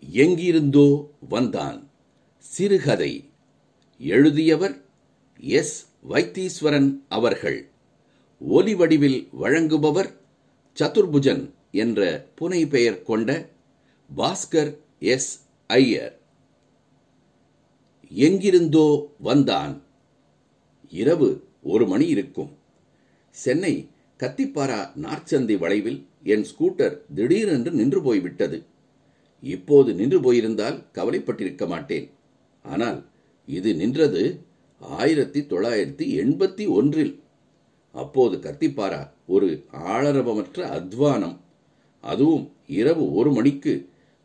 எங்கிருந்தோ வந்தான். சிறுகதை எழுதியவர் எஸ். வைத்தீஸ்வரன் அவர்கள். ஒலி வடிவில் வழங்குபவர் சதுர்புஜன் என்ற புனை பெயர் கொண்ட பாஸ்கர் எஸ். ஐயர். எங்கிருந்தோ வந்தான். இரவு ஒரு மணி இருக்கும். சென்னை கத்திப்பாரா நார்ச்சந்தி வளைவில் என் ஸ்கூட்டர் திடீரென்று நின்று போய்விட்டது. இப்போது நின்று போயிருந்தால் கவலைப்பட்டிருக்க மாட்டேன். ஆனால் இது நின்றது ஆயிரத்தி தொள்ளாயிரத்தி எண்பத்தி ஒன்றில். அப்போது கத்திப்பாரா ஒரு ஆளரவமற்ற அத்வானம். அதுவும் இரவு ஒரு மணிக்கு.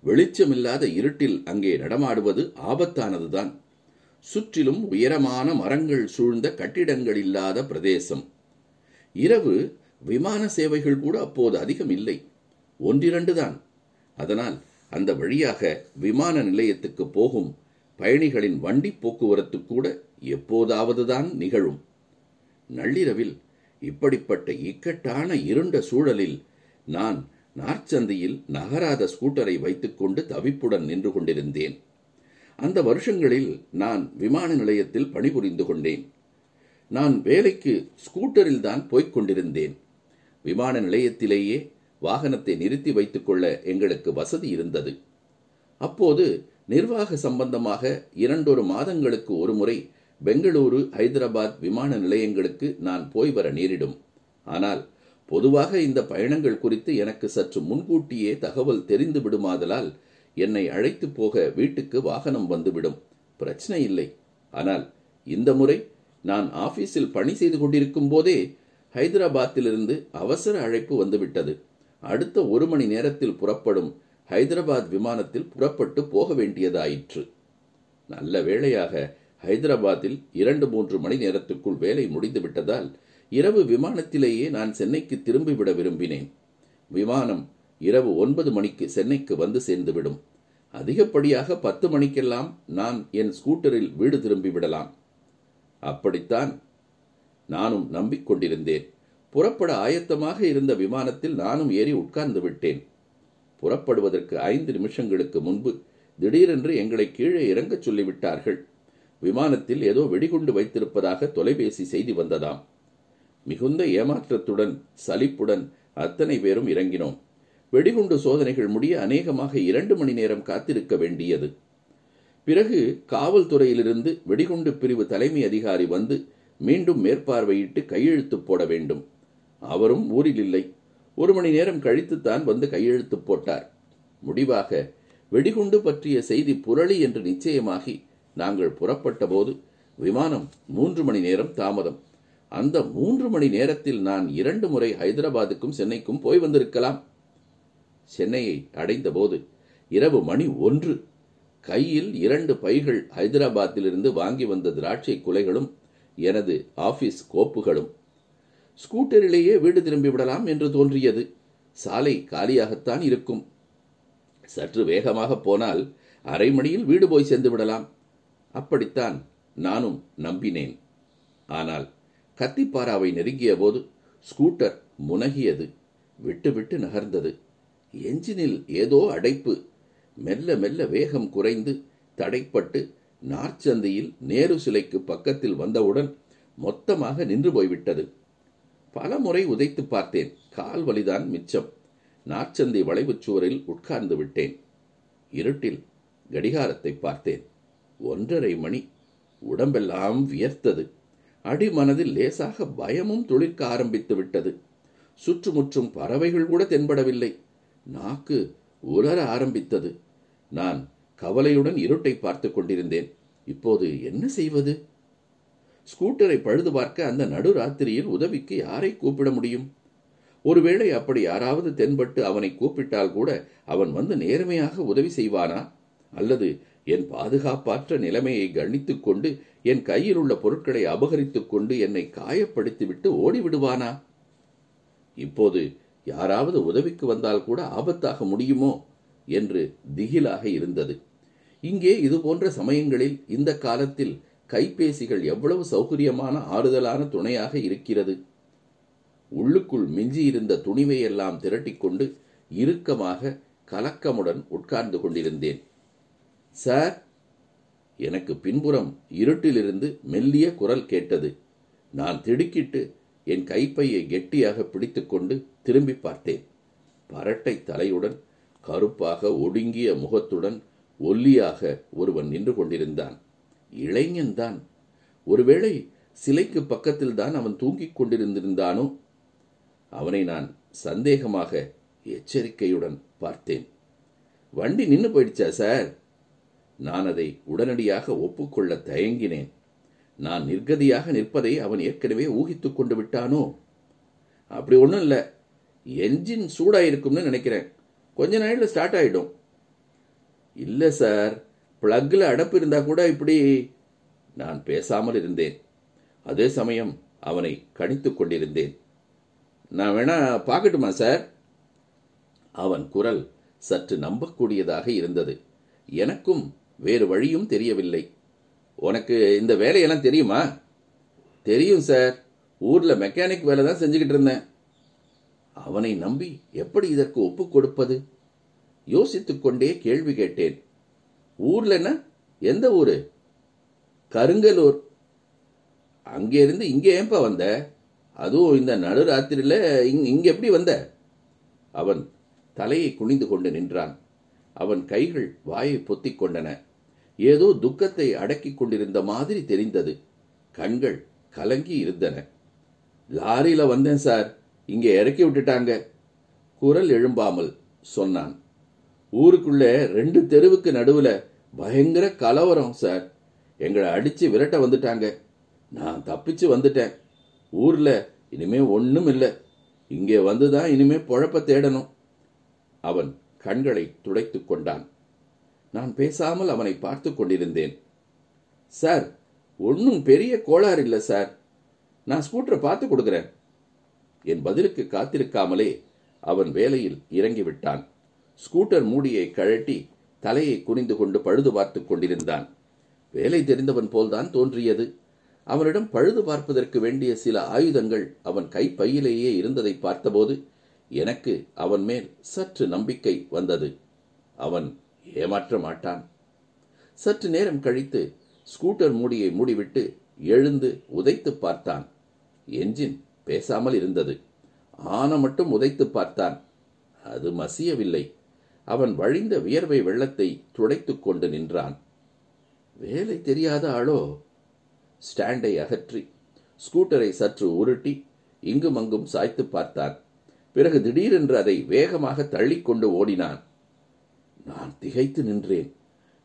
வெளிச்சமில்லாத இருட்டில் அங்கே நடமாடுவது ஆபத்தானதுதான். சுற்றிலும் உயரமான மரங்கள் சூழ்ந்த கட்டிடங்கள் இல்லாத பிரதேசம். இரவு விமான சேவைகள் கூட அப்போது அதிகம் இல்லை ஒன்றிரண்டு தான் அதனால் அந்த வழியாக விமான நிலையத்துக்கு போகும் பயணிகளின் வண்டி போக்குவரத்து கூட எப்போதாவதுதான் நிகழும். நள்ளிரவில் இப்படிப்பட்ட இக்கட்டான இருண்ட சூழலில் நான் நார்ச்சந்தையில் நகராத ஸ்கூட்டரை வைத்துக்கொண்டு தவிப்புடன் நின்று கொண்டிருந்தேன். அந்த வருஷங்களில் நான் விமான நிலையத்தில் பணிபுரிந்து கொண்டேன். நான் வேலைக்கு ஸ்கூட்டரில் தான் போய்க் கொண்டிருந்தேன். விமான நிலையத்திலேயே வாகனத்தை நிறுத்தி வைத்துக் கொள்ள எங்களுக்கு வசதி இருந்தது. அப்போது நிர்வாக சம்பந்தமாக இரண்டொரு மாதங்களுக்கு ஒருமுறை பெங்களூரு ஹைதராபாத் விமான நிலையங்களுக்கு நான் போய் வர நேரிடும். ஆனால் பொதுவாக இந்த பயணங்கள் குறித்து எனக்கு சற்று முன்கூட்டியே தகவல் தெரிந்து விடுமாதலால் என்னை அழைத்து போக வீட்டுக்கு வாகனம் வந்துவிடும். பிரச்சனை இல்லை. ஆனால் இந்த முறை நான் ஆபீஸில் பணி செய்து கொண்டிருக்கும் போதே ஹைதராபாத்திலிருந்து அவசர அழைப்பு வந்துவிட்டது. அடுத்த ஒரு மணி நேரத்தில் புறப்படும் ஹைதராபாத் விமானத்தில் புறப்பட்டு போக வேண்டியதாயிற்று. நல்ல வேளையாக ஹைதராபாத்தில் இரண்டு மூன்று மணி நேரத்துக்குள் வேலை முடிந்து விட்டதால் இரவு விமானத்திலேயே நான் சென்னைக்கு திரும்பிவிட விரும்பினேன். விமானம் இரவு ஒன்பது மணிக்கு சென்னைக்கு வந்து சேர்ந்துவிடும். அதிகப்படியாக பத்து மணிக்கெல்லாம் நான் என் ஸ்கூட்டரில் வீடு திரும்பி விடலாம். அப்படித்தான் நானும் நம்பிக்கொண்டிருந்தேன். புறப்பட ஆயத்தமாக இருந்த விமானத்தில் நானும் ஏறி உட்கார்ந்து விட்டேன். புறப்படுவதற்கு ஐந்து நிமிஷங்களுக்கு முன்பு திடீரென்று எங்களை கீழே இறங்கச் சொல்லிவிட்டார்கள். விமானத்தில் ஏதோ வெடிகுண்டு வைத்திருப்பதாக தொலைபேசி செய்தி வந்ததாம். மிகுந்த ஏமாற்றத்துடன் சலிப்புடன் அத்தனை பேரும் இறங்கினோம். வெடிகுண்டு சோதனைகள் முடிய அநேகமாக இரண்டு மணி நேரம் காத்திருக்க வேண்டியது. பிறகு காவல்துறையிலிருந்து வெடிகுண்டு பிரிவு தலைமை அதிகாரி வந்து மீண்டும் மேற்பார்வையிட்டு கையெழுத்து போட வேண்டும். அவரும் ஊரில் இல்லை ஒரு மணி நேரம் கழித்துத்தான் வந்து கையெழுத்து போட்டார். முடிவாக வெடிகுண்டு பற்றிய செய்தி புரளி என்று நிச்சயமாகி நாங்கள் புறப்பட்ட போது விமானம் மூன்று மணி நேரம் தாமதம். அந்த மூன்று மணி நேரத்தில் நான் இரண்டு முறை ஹைதராபாத்துக்கும் சென்னைக்கும் போய் வந்திருக்கலாம். சென்னையை அடைந்தபோது இரவு மணி ஒன்று கையில் இரண்டு பைகள் ஹைதராபாத்திலிருந்து வாங்கி வந்த திராட்சை குலைகளும் எனது ஆபீஸ் கோப்புகளும் ஸ்கூட்டரிலேயே வீடு திரும்பி விடலாம் என்று தோன்றியது. சாலை காலியாகத்தான் இருக்கும். சற்று வேகமாக போனால் அரை மணியில் வீடு போய் சேர்ந்து விடலாம். அப்படித்தான் நானும் நம்பினேன். ஆனால் கத்திப்பாராவை நெருங்கிய போது ஸ்கூட்டர் முனகியது விட்டு விட்டு நகர்ந்தது. என்ஜினில் ஏதோ அடைப்பு. மெல்ல மெல்ல வேகம் குறைந்து தடைப்பட்டு நார்ச்சந்தையில் நேரு சிலைக்கு பக்கத்தில் வந்தவுடன் மொத்தமாக நின்று போய்விட்டது. பல முறை உதைத்து பார்த்தேன். கால் வலிதான் மிச்சம். நாற்சந்தி வளைவுச் சுவரில் உட்கார்ந்து விட்டேன். இருட்டில் கடிகாரத்தை பார்த்தேன். ஒன்றரை மணி. உடம்பெல்லாம் வியர்த்தது. அடிமனதில் லேசாக பயமும் துளிர்க்க ஆரம்பித்து விட்டது. சுற்றுமுற்றும் பறவைகள் கூட தென்படவில்லை. நாக்கு உலர ஆரம்பித்தது. நான் கவலையுடன் இருட்டை பார்த்துக் கொண்டிருந்தேன். இப்போது என்ன செய்வது? ஸ்கூட்டரை பழுது பார்க்க அந்த நடுராத்திரியில் உதவிக்கு யாரை கூப்பிட முடியும்? ஒருவேளை அப்படி யாராவது தென்பட்டு அவனை கூப்பிட்டால் கூட அவன் வந்து நேர்மையாக உதவி செய்வானா? அல்லது என் பாதுகாப்பற்ற நிலைமையை கணித்துக் கொண்டு என் கையில் உள்ள பொருட்களை அபகரித்துக் கொண்டு என்னை காயப்படுத்திவிட்டு ஓடிவிடுவானா? இப்போது யாராவது உதவிக்கு வந்தால் கூட ஆபத்தாக முடியுமோ? என்று திகிலாக இருந்தது. இங்கே இது போன்ற சமயங்களில் இந்த காலத்தில் கைபேசிகள் எவ்வளவு சௌகரியமான ஆறுதலான துணையாக இருக்கிறது? உள்ளுக்குள் மிஞ்சியிருந்த துணிவையெல்லாம் திரட்டிக்கொண்டு இறுக்கமாக கலக்கமுடன் உட்கார்ந்து கொண்டிருந்தேன். சார் எனக்கு பின்புறம் இருட்டிலிருந்து மெல்லிய குரல் கேட்டது. நான் திடுக்கிட்டு என் கைப்பையை கெட்டியாக பிடித்துக்கொண்டு திரும்பி பார்த்தேன். பரட்டை தலையுடன் கருப்பாக ஒடுங்கிய முகத்துடன் ஒல்லியாக ஒருவன் நின்று கொண்டிருந்தான். இளைஞன்தான் ஒருவேளை சிலைக்கு பக்கத்தில் தான் அவன் தூங்கிக் கொண்டிருந்திருந்தானோ? அவனை நான் சந்தேகமாக எச்சரிக்கையுடன் பார்த்தேன். வண்டி நின்று போயிடுச்சா சார்? நான் அதை உடனடியாக ஒப்புக்கொள்ள தயங்கினேன். நான் நிர்கதியாக நிற்பதை அவன் ஏற்கனவே ஊகித்துக் கொண்டு விட்டானோ? அப்படி ஒன்றும் இல்லை. என்ஜின் சூடாயிருக்கும்னு நினைக்கிறேன். கொஞ்ச நாளில் ஸ்டார்ட் ஆயிடும். இல்லை சார். பிளக்கில் அடப்பு இருந்தா கூட இப்படி நான் பேசாமல் இருந்தேன். அதே சமயம் அவனை கணித்துக் கொண்டிருந்தேன். நான் வேணா பார்க்கட்டுமா சார்? அவன் குரல் சற்று நம்பக்கூடியதாக இருந்தது. எனக்கும் வேறு வழியும் தெரியவில்லை. உனக்கு இந்த வேலையெல்லாம் தெரியுமா? தெரியும் சார். ஊர்ல மெக்கானிக் வேலை தான் செஞ்சுக்கிட்டு இருந்தேன். அவனை நம்பி எப்படி இதற்கு ஒப்புக் கொடுப்பது? யோசித்துக்கொண்டே கேள்வி கேட்டேன். ஊர்ல என்ன? எந்த ஊரு? கருங்கலூர். அங்கே இருந்து இங்கே ஏன்பா வந்த? அதுவும் இந்த நடுராத்திரியில இங் இங்க எப்படி வந்த? அவன் தலையை குனிந்து கொண்டு நின்றான். அவன் கைகள் வாயை பொத்திக் கொண்டன. ஏதோ துக்கத்தை அடக்கிக் கொண்டிருந்த மாதிரி தெரிந்தது. கண்கள் கலங்கி இருந்தன. லாரியில வந்தேன் சார். இங்க இறக்கி விட்டுட்டாங்க. குரல் எழும்பாமல் சொன்னான். ஊருக்குள்ள ரெண்டு தெருவுக்கு நடுவுல பயங்கர கலவரம் சார். எங்களை அடிச்சு விரட்ட வந்துட்டாங்க. நான் தப்பிச்சு வந்துட்டேன். ஊர்ல இனிமே ஒன்னும் இல்லை. இங்கே வந்துதான் இனிமே பொழப்ப தேடணும். அவன் கண்களை துடைத்துக் கொண்டான். நான் பேசாமல் அவனை பார்த்து கொண்டிருந்தேன். சார் ஒன்றும் பெரிய கோளாறு இல்லை சார். நான் ஸ்கூட்டரை பார்த்து கொடுக்கிறேன். என் பதிலுக்கு காத்திருக்காமலே அவன் வேலையில் இறங்கிவிட்டான். ஸ்கூட்டர் மூடியை கழட்டி தலையை குனிந்து கொண்டு பழுது பார்த்துக் கொண்டிருந்தான். வேலை தெரிந்தவன் போல்தான் தோன்றியது. அவனிடம் பழுது பார்ப்பதற்கு வேண்டிய சில ஆயுதங்கள் அவன் கைப்பையிலேயே இருந்ததை பார்த்தபோது எனக்கு அவன் மேல் சற்று நம்பிக்கை வந்தது. அவன் ஏமாற்ற மாட்டான். சற்று நேரம் கழித்து ஸ்கூட்டர் மூடியை மூடிவிட்டு எழுந்து உதைத்து பார்த்தான். என்ஜின் பேசாமல் இருந்தது. ஆன மட்டும் உதைத்து பார்த்தான். அது மசியவில்லை. அவன் வழிந்த வியர்வை வெள்ளத்தை துடைத்துக் கொண்டு நின்றான். வேலை தெரியாத ஆளோ? ஸ்டாண்டை அகற்றி ஸ்கூட்டரை சற்று உருட்டி இங்கும் அங்கும் சாய்த்து பார்த்தான். பிறகு திடீரென்று அதை வேகமாக தள்ளிக்கொண்டு ஓடினான். நான் திகைத்து நின்றேன்.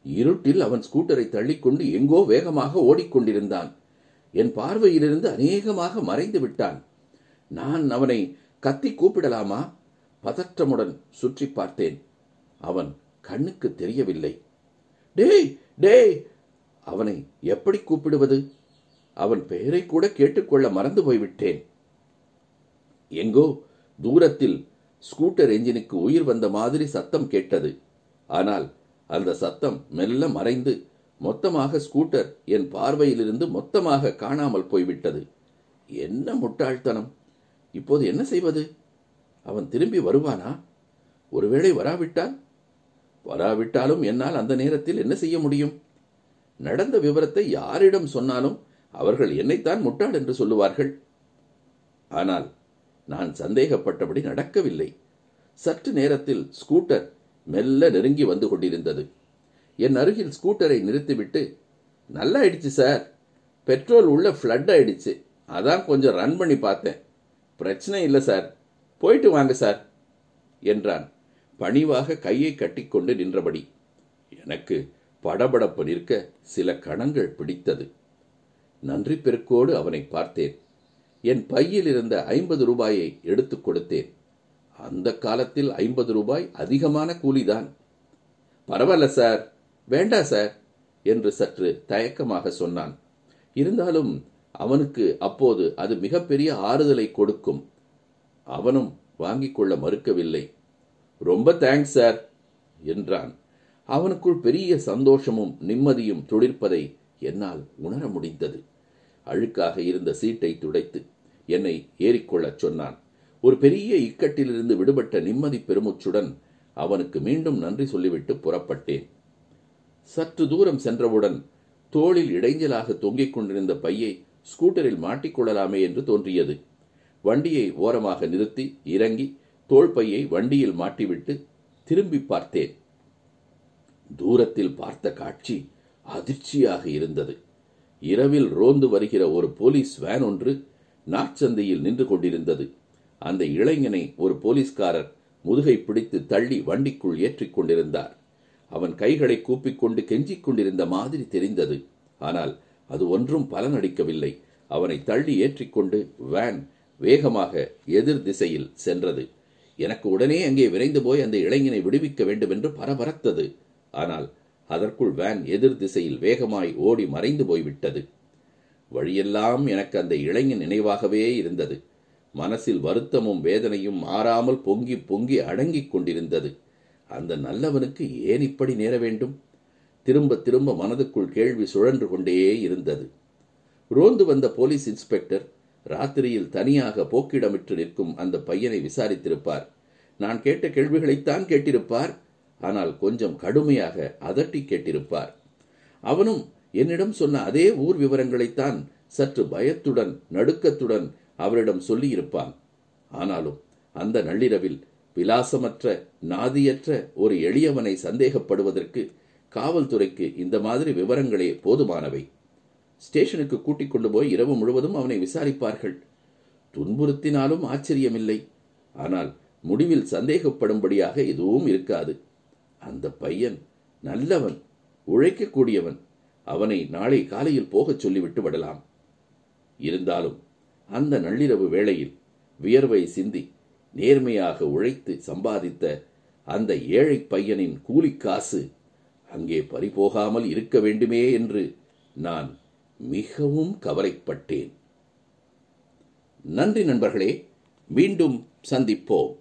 இருட்டில் அவன் ஸ்கூட்டரை தள்ளிக்கொண்டு எங்கோ வேகமாக ஓடிக்கொண்டிருந்தான் என் பார்வையிலிருந்து அநேகமாக மறைந்து விட்டான். நான் அவனை கத்தி கூப்பிடலாமா? பதற்றமுடன் சுற்றி பார்த்தேன். அவன் கண்ணுக்கு தெரியவில்லை. டேய் டேய் அவனை எப்படி கூப்பிடுவது? அவன் பெயரை கூட கேட்டுக்கொள்ள மறந்து போய்விட்டேன். எங்கோ தூரத்தில் ஸ்கூட்டர் என்ஜினுக்கு உயிர் வந்த மாதிரி சத்தம் கேட்டது. ஆனால் அந்த சத்தம் மெல்ல மறைந்து மொத்தமாக ஸ்கூட்டர் என் பார்வையிலிருந்து மொத்தமாக காணாமல் போய்விட்டது. என்ன முட்டாள்தனம்! இப்போது என்ன செய்வது? அவன் திரும்பி வருவானா? ஒருவேளை வராவிட்டால் வராவிட்டாலும் என்னால் அந்த நேரத்தில் என்ன செய்ய முடியும்? நடந்த விவரத்தை யாரிடம் சொன்னாலும் அவர்கள் என்னைத்தான் முட்டாள் என்று சொல்லுவார்கள். ஆனால் நான் சந்தேகப்பட்டபடி நடக்கவில்லை. சற்று நேரத்தில் ஸ்கூட்டர் மெல்ல நெருங்கி வந்து கொண்டிருந்தது. என் அருகில் ஸ்கூட்டரை நிறுத்திவிட்டு நல்லா ஆயிடுச்சு சார். பெட்ரோல் உள்ள ஃப்ளட் ஆயிடுச்சு. அதான் கொஞ்சம் ரன் பண்ணி பார்த்தேன். பிரச்சனை இல்லை சார். போயிட்டு வாங்க சார் என்றான். பணிவாக கையை கட்டிக்கொண்டு நின்றபடி எனக்கு படபடப்பு நிற்க சில கணங்கள் பிடித்தது. நன்றி பெருக்கோடு அவனை பார்த்தேன். என் பையில் இருந்த ஐம்பது ரூபாயை எடுத்துக் கொடுத்தேன். அந்த காலத்தில் ஐம்பது ரூபாய் அதிகமான கூலிதான். பரவாயில்ல சார். வேண்டா சார் என்று சற்று தயக்கமாக சொன்னான். இருந்தாலும் அவனுக்கு அப்போது அது மிகப்பெரிய ஆறுதலை கொடுக்கும். அவனும் வாங்கிக் கொள்ள மறுக்கவில்லை. ரொம்ப தேங்க்ஸ் சார் என்றான். அவனுக்குள் பெரிய சந்தோஷமும் நிம்மதியும் துளிர்ப்பதை என்னால் உணர முடிந்தது. அழுக்காக இருந்த சீட்டை துடைத்து என்னை ஏறிக்கொள்ளச் சொன்னான். ஒரு பெரிய இக்கட்டிலிருந்து விடுபட்ட நிம்மதி பெருமுச்சுடன் அவனுக்கு மீண்டும் நன்றி சொல்லிவிட்டு புறப்பட்டேன். சற்று தூரம் சென்றவுடன் தோளில் இடைஞ்சலாக தொங்கிக் கொண்டிருந்த பையை ஸ்கூட்டரில் மாட்டிக்கொள்ளலாமே என்று தோன்றியது. வண்டியை ஓரமாக நிறுத்தி இறங்கி தோள்பையை வண்டியில் மாட்டிவிட்டு திரும்பி பார்த்தேன். தூரத்தில் பார்த்த காட்சி அதிர்ச்சியாக இருந்தது. இரவில் ரோந்து வருகிற ஒரு போலீஸ் வேன் ஒன்று நாற்சந்தையில் நின்று கொண்டிருந்தது. அந்த இளைஞனை ஒரு போலீஸ்காரர் முதுகை பிடித்து தள்ளி வண்டிக்குள் ஏற்றிக் கொண்டிருந்தார். அவன் கைகளை கூப்பிக்கொண்டு கெஞ்சிக் கொண்டிருந்த மாதிரி தெரிந்தது. ஆனால் அது ஒன்றும் பலனளிக்கவில்லை. அவனை தள்ளி ஏற்றிக்கொண்டு வேன் வேகமாக எதிர் திசையில் சென்றது. எனக்கு உடனே அங்கே விரைந்து போய் அந்த இளைஞனை விடுவிக்க வேண்டும் என்று பரபரத்தது. ஆனால் அதற்குள் வேன் எதிர் திசையில் வேகமாய் ஓடி மறைந்து போய்விட்டது. வழியெல்லாம் எனக்கு அந்த இளைஞன் நினைவாகவே இருந்தது. மனசில் வருத்தமும் வேதனையும் மாறாமல் பொங்கி பொங்கி அடங்கிக் கொண்டிருந்தது. அந்த நல்லவனுக்கு ஏன் இப்படி நேர வேண்டும்? திரும்ப திரும்ப மனதுக்குள் கேள்வி சுழன்று கொண்டே இருந்தது. ரோந்து வந்த போலீஸ் இன்ஸ்பெக்டர் ராத்திரியில் தனியாக போக்கிடமிட்டு நிற்கும் அந்த பையனை விசாரித்திருப்பார். நான் கேட்ட கேள்விகளைத்தான் கேட்டிருப்பார். ஆனால் கொஞ்சம் கடுமையாக அதட்டி கேட்டிருப்பார். அவனும் என்னிடம் சொன்ன அதே ஊர் விவரங்களைத்தான் சற்று பயத்துடன் நடுக்கத்துடன் அவரிடம் சொல்லியிருப்பான். ஆனாலும் அந்த நள்ளிரவில் விலாசமற்ற நாதியற்ற ஒரு எளியவனை சந்தேகப்படுவதற்கு காவல்துறைக்கு இந்த மாதிரி விவரங்களே போதுமானவை. ஸ்டேஷனுக்கு கூட்டிக் கொண்டு போய் இரவு முழுவதும் அவனை விசாரிப்பார்கள். துன்புறுத்தினாலும் ஆச்சரியமில்லை. ஆனால் முடிவில் சந்தேகப்படும்படியாக எதுவும் இருக்காது. அந்த பையன் நல்லவன் உழைக்கக்கூடியவன். அவனை நாளை காலையில் போகச் சொல்லிவிட்டு விடலாம். இருந்தாலும் அந்த நள்ளிரவு வேளையில் வியர்வை சிந்தி நேர்மையாக உழைத்து சம்பாதித்த அந்த ஏழை பையனின் கூலிக்காசு அங்கே பறிபோகாமல் இருக்க வேண்டுமே என்று நான் மிகவும் கவலைப்பட்டேன். நன்றி நண்பர்களே மீண்டும் சந்திப்போம்.